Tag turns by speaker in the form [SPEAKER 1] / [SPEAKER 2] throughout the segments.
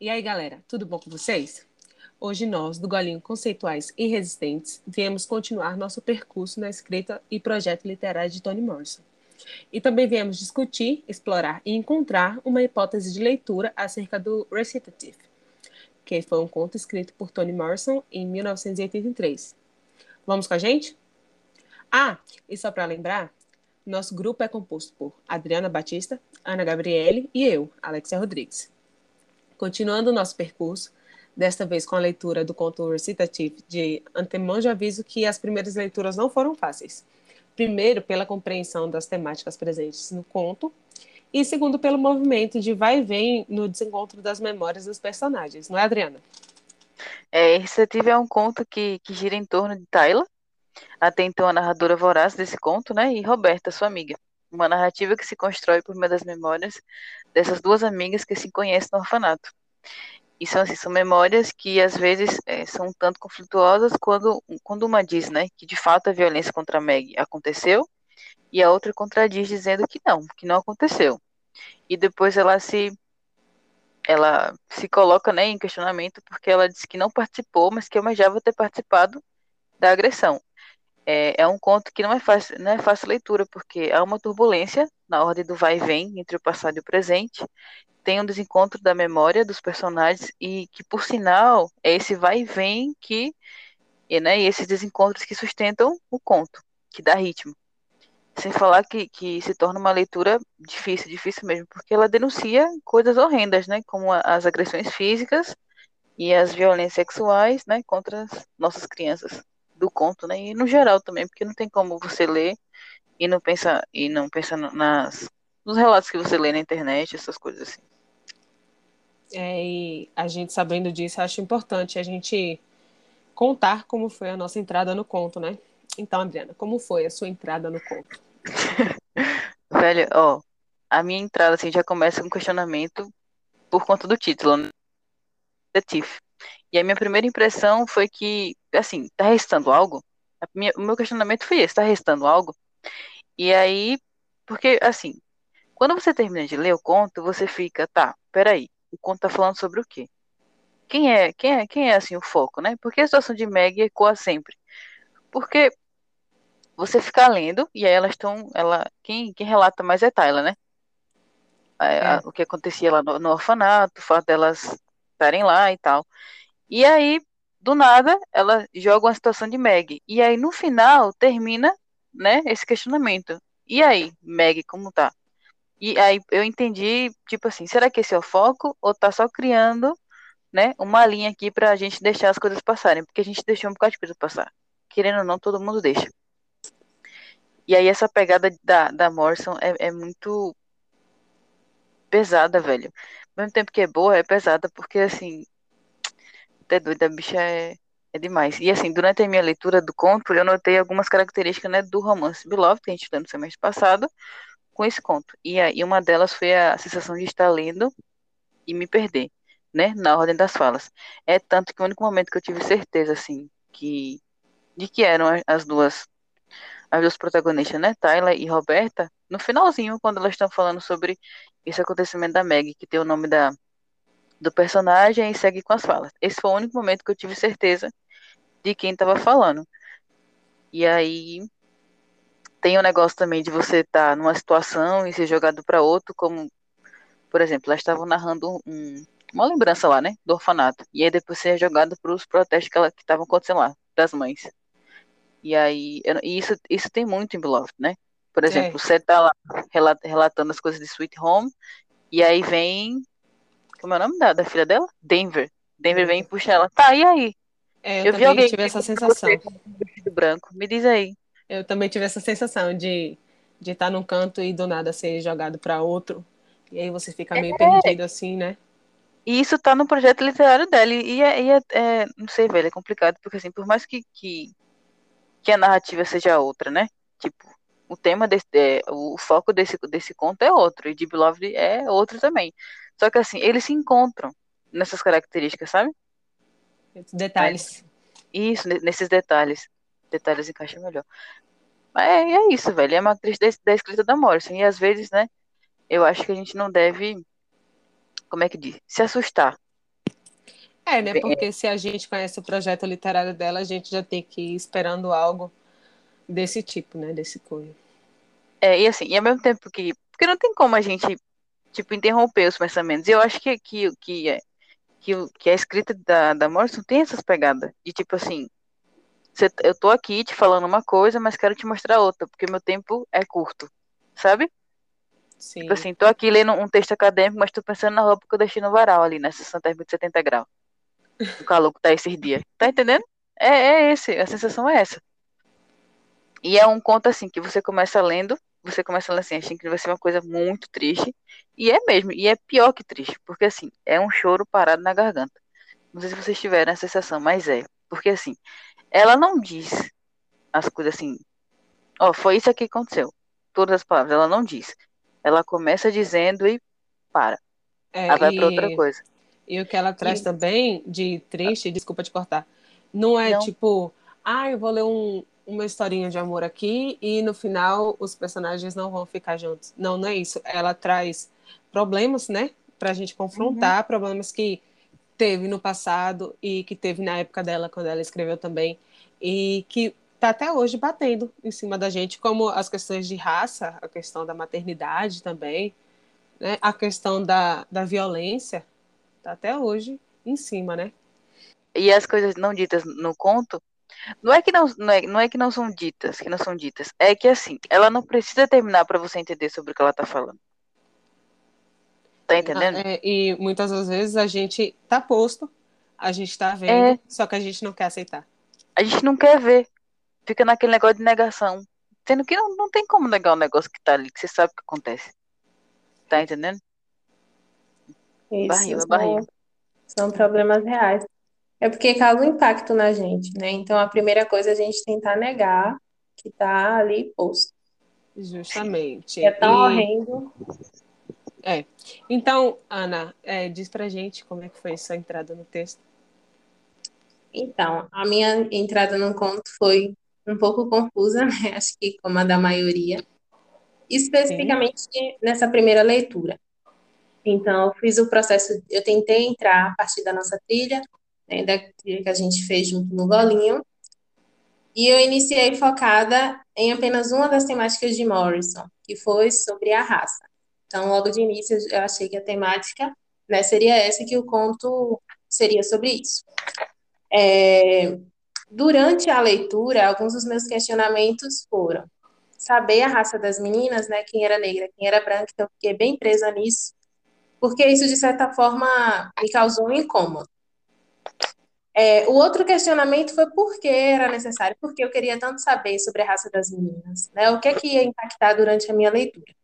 [SPEAKER 1] E aí, galera, tudo bom com vocês? Hoje nós, do Golinho Conceituais e Resistentes, viemos continuar nosso percurso na escrita e projeto literário de Toni Morrison. E também viemos discutir, explorar e encontrar uma hipótese de leitura acerca do recitative, que foi um conto escrito por Toni Morrison em 1983. Vamos com a gente? Ah, e só para lembrar, nosso grupo é composto por Adriana Batista, Ana Gabriele e eu, Alexia Rodrigues. Continuando o nosso percurso, desta vez com a leitura do conto recitative de antemão, já aviso que as primeiras leituras não foram fáceis. Primeiro, pela compreensão das temáticas presentes no conto, e segundo, pelo movimento de vai e vem no desencontro das memórias dos personagens, não é, Adriana?
[SPEAKER 2] É, Recitative é um conto que, que gira em torno de Tyler, até então a narradora voraz desse conto, né, e Roberta, sua amiga. Uma narrativa que se constrói por meio das memórias dessas duas amigas que se conhecem no orfanato. E são, assim, são memórias que às vezes é, são um tanto conflituosas quando, quando uma diz né, que de fato a violência contra a Meg aconteceu e a outra contradiz dizendo que não, que não aconteceu. E depois ela se ela se coloca né, em questionamento porque ela disse que não participou, mas que almejava ter participado da agressão. É, é um conto que não é fácil, não é fácil leitura, porque há uma turbulência na ordem do vai e vem entre o passado e o presente, tem um desencontro da memória dos personagens e que, por sinal, é esse vai e vem que, e, né, e esses desencontros que sustentam o conto, que dá ritmo. Sem falar que, que se torna uma leitura difícil, difícil mesmo, porque ela denuncia coisas horrendas, né, como as agressões físicas e as violências sexuais, né, contra as nossas crianças do conto, né, e no geral também, porque não tem como você ler e não pensa e não pensa nas nos relatos que você lê na internet, essas coisas assim.
[SPEAKER 1] É, e a gente sabendo disso, acho importante a gente contar como foi a nossa entrada no conto, né? Então, Adriana, como foi a sua entrada no conto?
[SPEAKER 2] Velho, ó, a minha entrada assim já começa com um questionamento por conta do título, né? Tiff. E a minha primeira impressão foi que, assim, tá restando algo? Minha, o meu questionamento foi esse, tá restando algo? E aí, porque, assim, quando você termina de ler o conto, você fica, tá, peraí, o conto tá falando sobre o quê? Quem é, quem é, quem é assim o foco, né? Por que a situação de Meg ecoa sempre? Porque você fica lendo e aí elas estão, ela, quem, quem relata mais é Tyler, né? É. A, o que acontecia lá no, no orfanato, o fato delas estarem lá e tal. E aí, do nada, ela joga uma situação de Meg. E aí, no final, termina, né, esse questionamento. E aí, Meg, como tá? E aí eu entendi, tipo assim, será que esse é o foco ou tá só criando, né, uma linha aqui pra gente deixar as coisas passarem? Porque a gente deixou um bocado de coisa passar. Querendo ou não, todo mundo deixa. E aí essa pegada da, da Morrison é, é muito pesada, velho. Ao mesmo tempo que é boa, é pesada, porque assim, até doida, a bicha é, é demais. E assim, durante a minha leitura do conto, eu notei algumas características, né, do romance Beloved, que a gente leu no semestre passado, com esse conto. E, aí uma delas foi a sensação de estar lendo e me perder, né, na ordem das falas. É tanto que o único momento que eu tive certeza, assim, que de que eram as duas as duas protagonistas, né, Tyler e Roberta, no finalzinho, quando elas estão falando sobre esse acontecimento da Meg, que tem o nome da do personagem e segue com as falas. Esse foi o único momento que eu tive certeza de quem estava falando. E aí tem o um negócio também de você estar tá numa situação e ser jogado para outro, como, por exemplo, elas estavam narrando um, uma lembrança lá, né, do orfanato. E aí depois ser jogado para os protestos que estavam acontecendo lá, das mães. E aí, e isso, isso tem muito em Beloved, né? Por exemplo, é. você tá lá relatando as coisas de Sweet Home, e aí vem. Como é o nome da, da filha dela? Denver. Denver vem e puxa ela. Tá, e aí?
[SPEAKER 1] É, eu, eu vi alguém tive essa sensação.
[SPEAKER 2] Vestido branco. Me diz aí.
[SPEAKER 1] Eu também tive essa sensação de de estar num canto e do nada ser jogado para outro. E aí você fica meio é. perdido assim, né?
[SPEAKER 2] E isso tá no projeto literário dela. E é, e é, é, não sei, velho, é complicado, porque assim, por mais que, que, que a narrativa seja outra, né? Tipo, o tema desse, é, o foco desse, desse conto é outro, e Deep Love é outro também. Só que assim, eles se encontram nessas características, sabe?
[SPEAKER 1] Detalhes.
[SPEAKER 2] Isso, nesses detalhes. Detalhes encaixam melhor. É, é isso, velho. É uma atriz da, da escrita da Morrison. E às vezes, né, eu acho que a gente não deve, como é que diz, se assustar
[SPEAKER 1] É, né? Porque se a gente conhece o projeto literário dela, a gente já tem que ir esperando algo desse tipo, né? Desse cunho.
[SPEAKER 2] É, e assim, e ao mesmo tempo que. Porque não tem como a gente, tipo, interromper os pensamentos. E eu acho que, que, que, que, que a escrita da, da Morrison tem essas pegadas. De tipo assim, eu tô aqui te falando uma coisa, mas quero te mostrar outra, porque meu tempo é curto. Sabe? Sim. Tipo assim, tô aqui lendo um texto acadêmico, mas tô pensando na roupa que eu deixei no varal ali, nessa Santa de 70 graus. O calor que tá esses dias. Tá entendendo? É, é esse, a sensação é essa. E é um conto assim que você começa lendo, você começa lendo assim, achando que vai ser uma coisa muito triste. E é mesmo, e é pior que triste, porque assim, é um choro parado na garganta. Não sei se vocês tiveram essa sensação, mas é. Porque assim, ela não diz as coisas assim, ó, oh, foi isso aqui que aconteceu. Todas as palavras, ela não diz. Ela começa dizendo e para. É, ela vai e... para outra coisa.
[SPEAKER 1] E o que ela traz e... também de triste, desculpa te cortar, não é não. tipo, ah, eu vou ler um, uma historinha de amor aqui e no final os personagens não vão ficar juntos. Não, não é isso. Ela traz problemas, né, para a gente confrontar, uhum. problemas que teve no passado e que teve na época dela, quando ela escreveu também, e que está até hoje batendo em cima da gente, como as questões de raça, a questão da maternidade também, né, a questão da, da violência, Tá até hoje em cima, né?
[SPEAKER 2] E as coisas não ditas no conto, não é que não, não, é, não é que não são ditas, que não são ditas, é que assim, ela não precisa terminar para você entender sobre o que ela tá falando. Tá entendendo?
[SPEAKER 1] É, e muitas das vezes a gente tá posto, a gente tá vendo, é. só que a gente não quer aceitar.
[SPEAKER 2] A gente não quer ver. Fica naquele negócio de negação. Sendo que não, não tem como negar o um negócio que tá ali, que você sabe o que acontece. Tá entendendo?
[SPEAKER 3] Isso, barriga, são, barriga. São problemas reais. É porque causa um impacto na gente, né? Então, a primeira coisa é a gente tentar negar que tá ali posto.
[SPEAKER 1] Justamente.
[SPEAKER 3] É tão e... horrendo.
[SPEAKER 1] É. Então, Ana, é, diz pra gente como é que foi sua entrada no texto.
[SPEAKER 3] Então, a minha entrada no conto foi um pouco confusa, né? Acho que como a da maioria. Especificamente Sim. nessa primeira leitura. Então, eu fiz o processo, eu tentei entrar a partir da nossa trilha, né, da que a gente fez junto no Golinho, e eu iniciei focada em apenas uma das temáticas de Morrison, que foi sobre a raça. Então, logo de início, eu achei que a temática né, seria essa, que o conto seria sobre isso. É, durante a leitura, alguns dos meus questionamentos foram saber a raça das meninas, né, quem era negra, quem era branca, então eu fiquei bem presa nisso, porque isso, de certa forma, me causou um incômodo. É, o outro questionamento foi por que era necessário, porque eu queria tanto saber sobre a raça das meninas, né? O que é que ia impactar durante a minha leitura.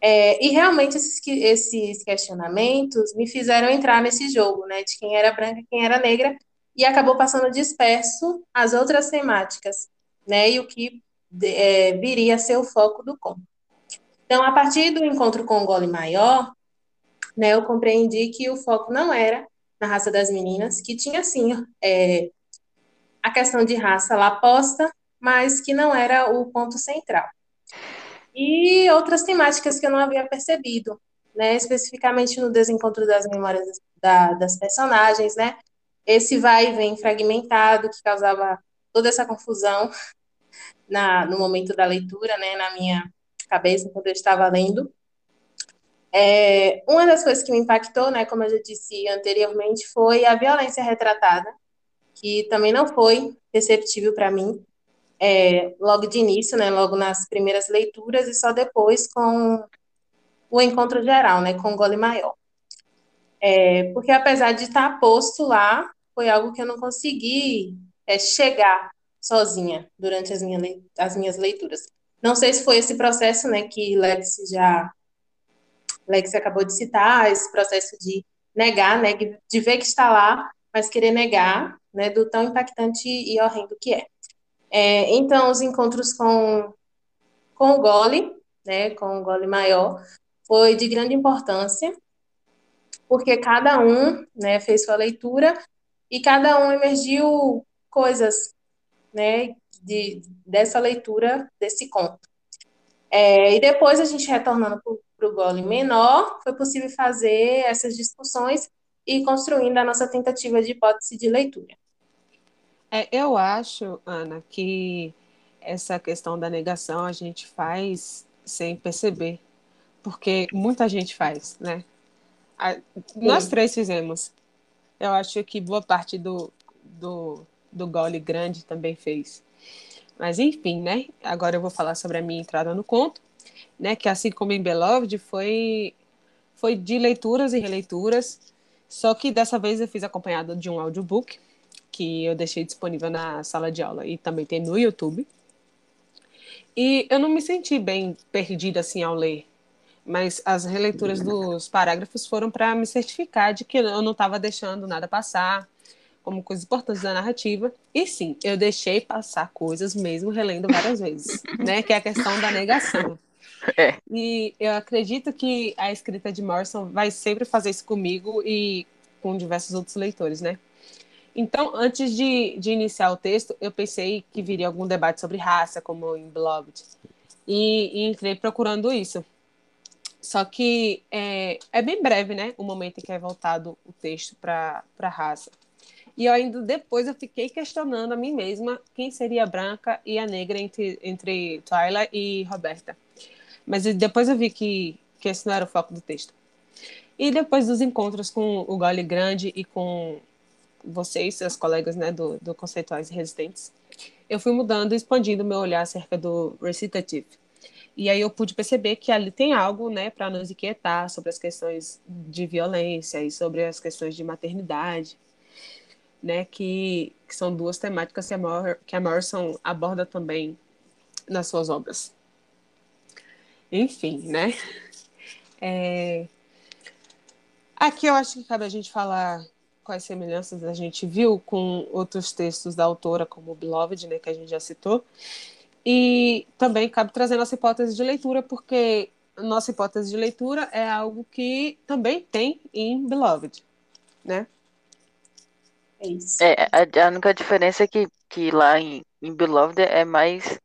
[SPEAKER 3] É, e realmente esses, esses, questionamentos me fizeram entrar nesse jogo, né? De quem era branca, quem era negra, e acabou passando disperso as outras temáticas, né? E o que é, viria a ser o foco do conto. Então, a partir do encontro com o Gole Maior, né, eu compreendi que o foco não era na raça das meninas, que tinha sim é, a questão de raça lá posta, mas que não era o ponto central. E outras temáticas que eu não havia percebido, né, especificamente no desencontro das memórias da, das personagens, né, esse vai e vem fragmentado que causava toda essa confusão na, no momento da leitura, né, na minha cabeça quando eu estava lendo. É, uma das coisas que me impactou, né, como eu já disse anteriormente, foi a violência retratada, que também não foi perceptível para mim é, logo de início, né, logo nas primeiras leituras e só depois com o encontro geral, né, com o gole maior. É, porque apesar de estar posto lá, foi algo que eu não consegui é, chegar sozinha durante as, minha, as minhas leituras. Não sei se foi esse processo, né, que Lex já Lex acabou de citar, esse processo de negar, né, de ver que está lá, mas querer negar, né, do tão impactante e horrendo que é. é então, os encontros com, com o Gole, né, com o Gole maior, foi de grande importância, porque cada um, né, fez sua leitura e cada um emergiu coisas, né, de, dessa leitura desse conto. É, e depois a gente retornando para o gole menor, foi possível fazer essas discussões e construindo a nossa tentativa de hipótese de leitura.
[SPEAKER 1] É, eu acho, Ana, que essa questão da negação a gente faz sem perceber, porque muita gente faz, né? A, nós três fizemos. Eu acho que boa parte do, do, do gole grande também fez. Mas enfim, né? Agora eu vou falar sobre a minha entrada no conto, né? Que assim como em Beloved foi foi de leituras e releituras, só que dessa vez eu fiz acompanhado de um audiobook que eu deixei disponível na sala de aula e também tem no YouTube. E eu não me senti bem perdida assim ao ler, mas as releituras dos parágrafos foram para me certificar de que eu não estava deixando nada passar, como coisas importantes da narrativa. E sim, eu deixei passar coisas mesmo relendo várias vezes, né? Que é a questão da negação. É. E eu acredito que a escrita de Morrison vai sempre fazer isso comigo e com diversos outros leitores, né? Então, antes de, de iniciar o texto, eu pensei que viria algum debate sobre raça, como em Beloved, e, e entrei procurando isso. Só que é, é, bem breve, né? O momento em que é voltado o texto para a raça. E eu ainda depois eu fiquei questionando a mim mesma quem seria a branca e a negra entre, entre Twyla e Roberta. Mas depois eu vi que, que esse não era o foco do texto. E depois dos encontros com o Gole Grande e com vocês, seus colegas né, do, do Conceituais Resistentes, eu fui mudando e expandindo meu olhar acerca do recitative. E aí eu pude perceber que ali tem algo né, para nos inquietar sobre as questões de violência e sobre as questões de maternidade né, que, que são duas temáticas que a, Mor que a Morrison aborda também nas suas obras. Enfim, né? É... Aqui eu acho que cabe a gente falar quais semelhanças a gente viu com outros textos da autora, como Beloved, né, que a gente já citou. E também cabe trazer nossa hipótese de leitura, porque nossa hipótese de leitura é algo que também tem em Beloved, né?
[SPEAKER 2] É. É, a, a única diferença é que, que lá em, em Beloved é mais.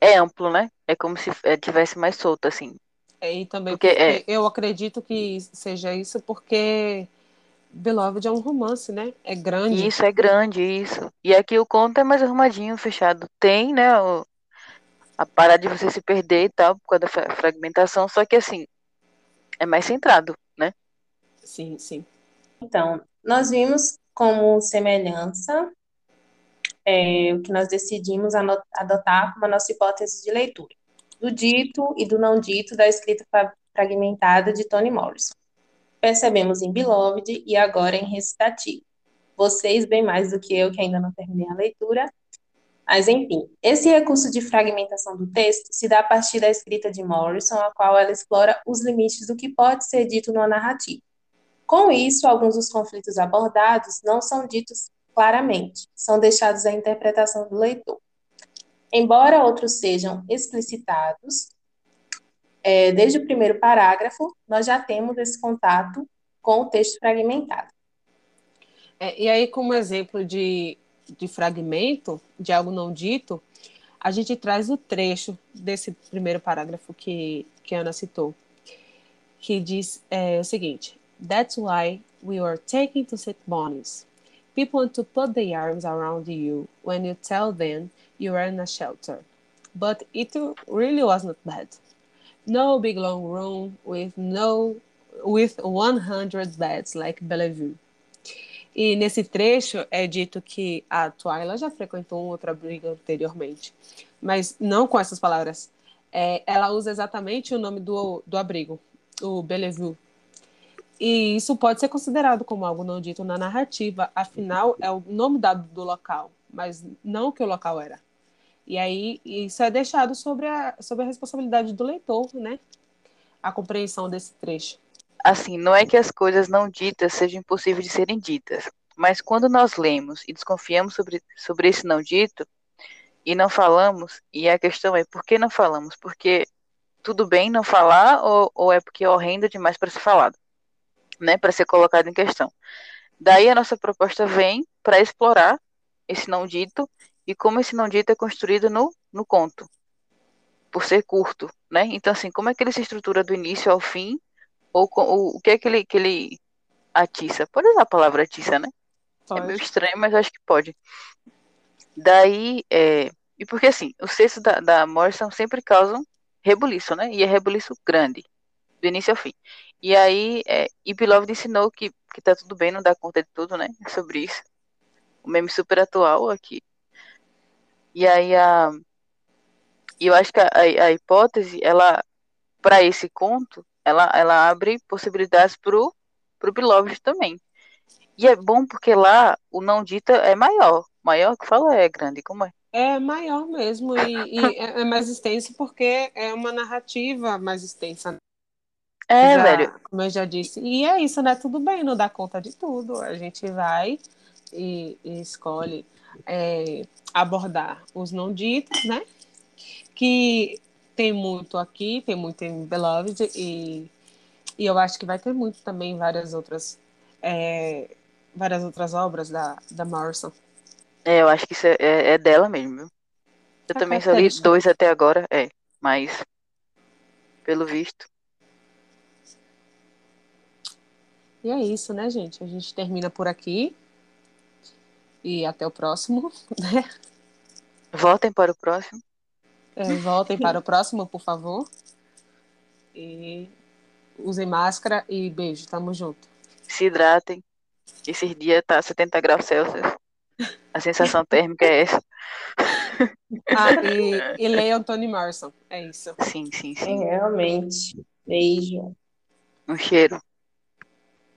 [SPEAKER 2] É amplo, né? É como se é, tivesse mais solto, assim.
[SPEAKER 1] É, e também porque, porque é... eu acredito que seja isso porque Beloved é um romance, né? É grande.
[SPEAKER 2] Isso, é grande, isso. E aqui o conto é mais arrumadinho, fechado. Tem, né? O, a parada de você se perder e tal, por causa da fragmentação, só que assim, é mais centrado, né?
[SPEAKER 1] Sim, sim.
[SPEAKER 3] Então, nós vimos como semelhança é, o que nós decidimos adotar como a nossa hipótese de leitura, do dito e do não dito da escrita fragmentada de Toni Morrison. Percebemos em Beloved e agora em Recitativo. Vocês, bem mais do que eu, que ainda não terminei a leitura. Mas, enfim, esse recurso de fragmentação do texto se dá a partir da escrita de Morrison, a qual ela explora os limites do que pode ser dito numa narrativa com isso, alguns dos conflitos abordados não são ditos claramente, são deixados à interpretação do leitor. Embora outros sejam explicitados, é, desde o primeiro parágrafo, nós já temos esse contato com o texto fragmentado.
[SPEAKER 1] É, e aí, como exemplo de, de fragmento, de algo não dito, a gente traz o trecho desse primeiro parágrafo que, que a Ana citou, que diz é, o seguinte: That's why we were taking to sit bonies. People want to put their arms around you when you tell them you are in a shelter. But it really was not bad. No big long room with no with 100 beds like Bellevue. E nesse trecho é dito que a Twyla já frequentou um outro abrigo anteriormente, mas não com essas palavras. É, ela usa exatamente o nome do, do abrigo, o Bellevue, e isso pode ser considerado como algo não dito na narrativa, afinal, é o nome dado do local, mas não o que o local era. E aí, isso é deixado sobre a, sobre a responsabilidade do leitor, né? A compreensão desse trecho.
[SPEAKER 2] Assim, não é que as coisas não ditas sejam impossíveis de serem ditas, mas quando nós lemos e desconfiamos sobre, sobre esse não dito e não falamos, e a questão é por que não falamos? Porque tudo bem não falar ou, ou é porque é horrendo demais para ser falado? Né, para ser colocado em questão. Daí a nossa proposta vem para explorar esse não dito e como esse não dito é construído no, no conto, por ser curto, né? Então, assim, como é que ele se estrutura do início ao fim, ou, ou o que é que ele, que ele atiça. Pode usar a palavra atiça, né?
[SPEAKER 1] Pode.
[SPEAKER 2] É meio estranho, mas acho que pode. Daí, é... e porque assim, os textos da, da Morrison sempre causam rebuliço, né? E é rebuliço grande, do início ao fim. E aí, é... e ensinou que, que tá tudo bem, não dá conta de tudo, né? Sobre isso. O meme super atual aqui. E aí, a... Eu acho que a, a hipótese, ela, para esse conto, ela, ela abre possibilidades pro, pro Beloved também. E é bom porque lá o não dita é maior. Maior que fala é grande, como é?
[SPEAKER 1] É maior mesmo e, e é é mais extenso porque é uma narrativa mais extensa.
[SPEAKER 2] É,
[SPEAKER 1] Já-
[SPEAKER 2] velho.
[SPEAKER 1] Como eu já disse. E é isso, né? Tudo bem, não dá conta de tudo. A gente vai e, e escolhe é, abordar os não ditos, né? Que tem muito aqui, tem muito em Beloved e, e eu acho que vai ter muito também em várias outras é, várias outras obras da, da Morrison.
[SPEAKER 2] É, eu acho que isso é, é- é dela mesmo, viu? Eu
[SPEAKER 1] É
[SPEAKER 2] também só li dois até agora, é. Mas, pelo visto.
[SPEAKER 1] E é isso, né, gente? A gente termina por aqui. E até o próximo. Né?
[SPEAKER 2] Voltem para o próximo.
[SPEAKER 1] É, voltem para o próximo, por favor. E usem máscara e beijo. Tamo junto.
[SPEAKER 2] Se hidratem. Esses dias tá 70 graus Celsius. A sensação térmica é essa.
[SPEAKER 1] Ah, e, e leiam Toni Morrison. É isso.
[SPEAKER 2] Sim, sim,
[SPEAKER 3] É,
[SPEAKER 2] sim.
[SPEAKER 3] realmente. Beijo.
[SPEAKER 2] Um cheiro.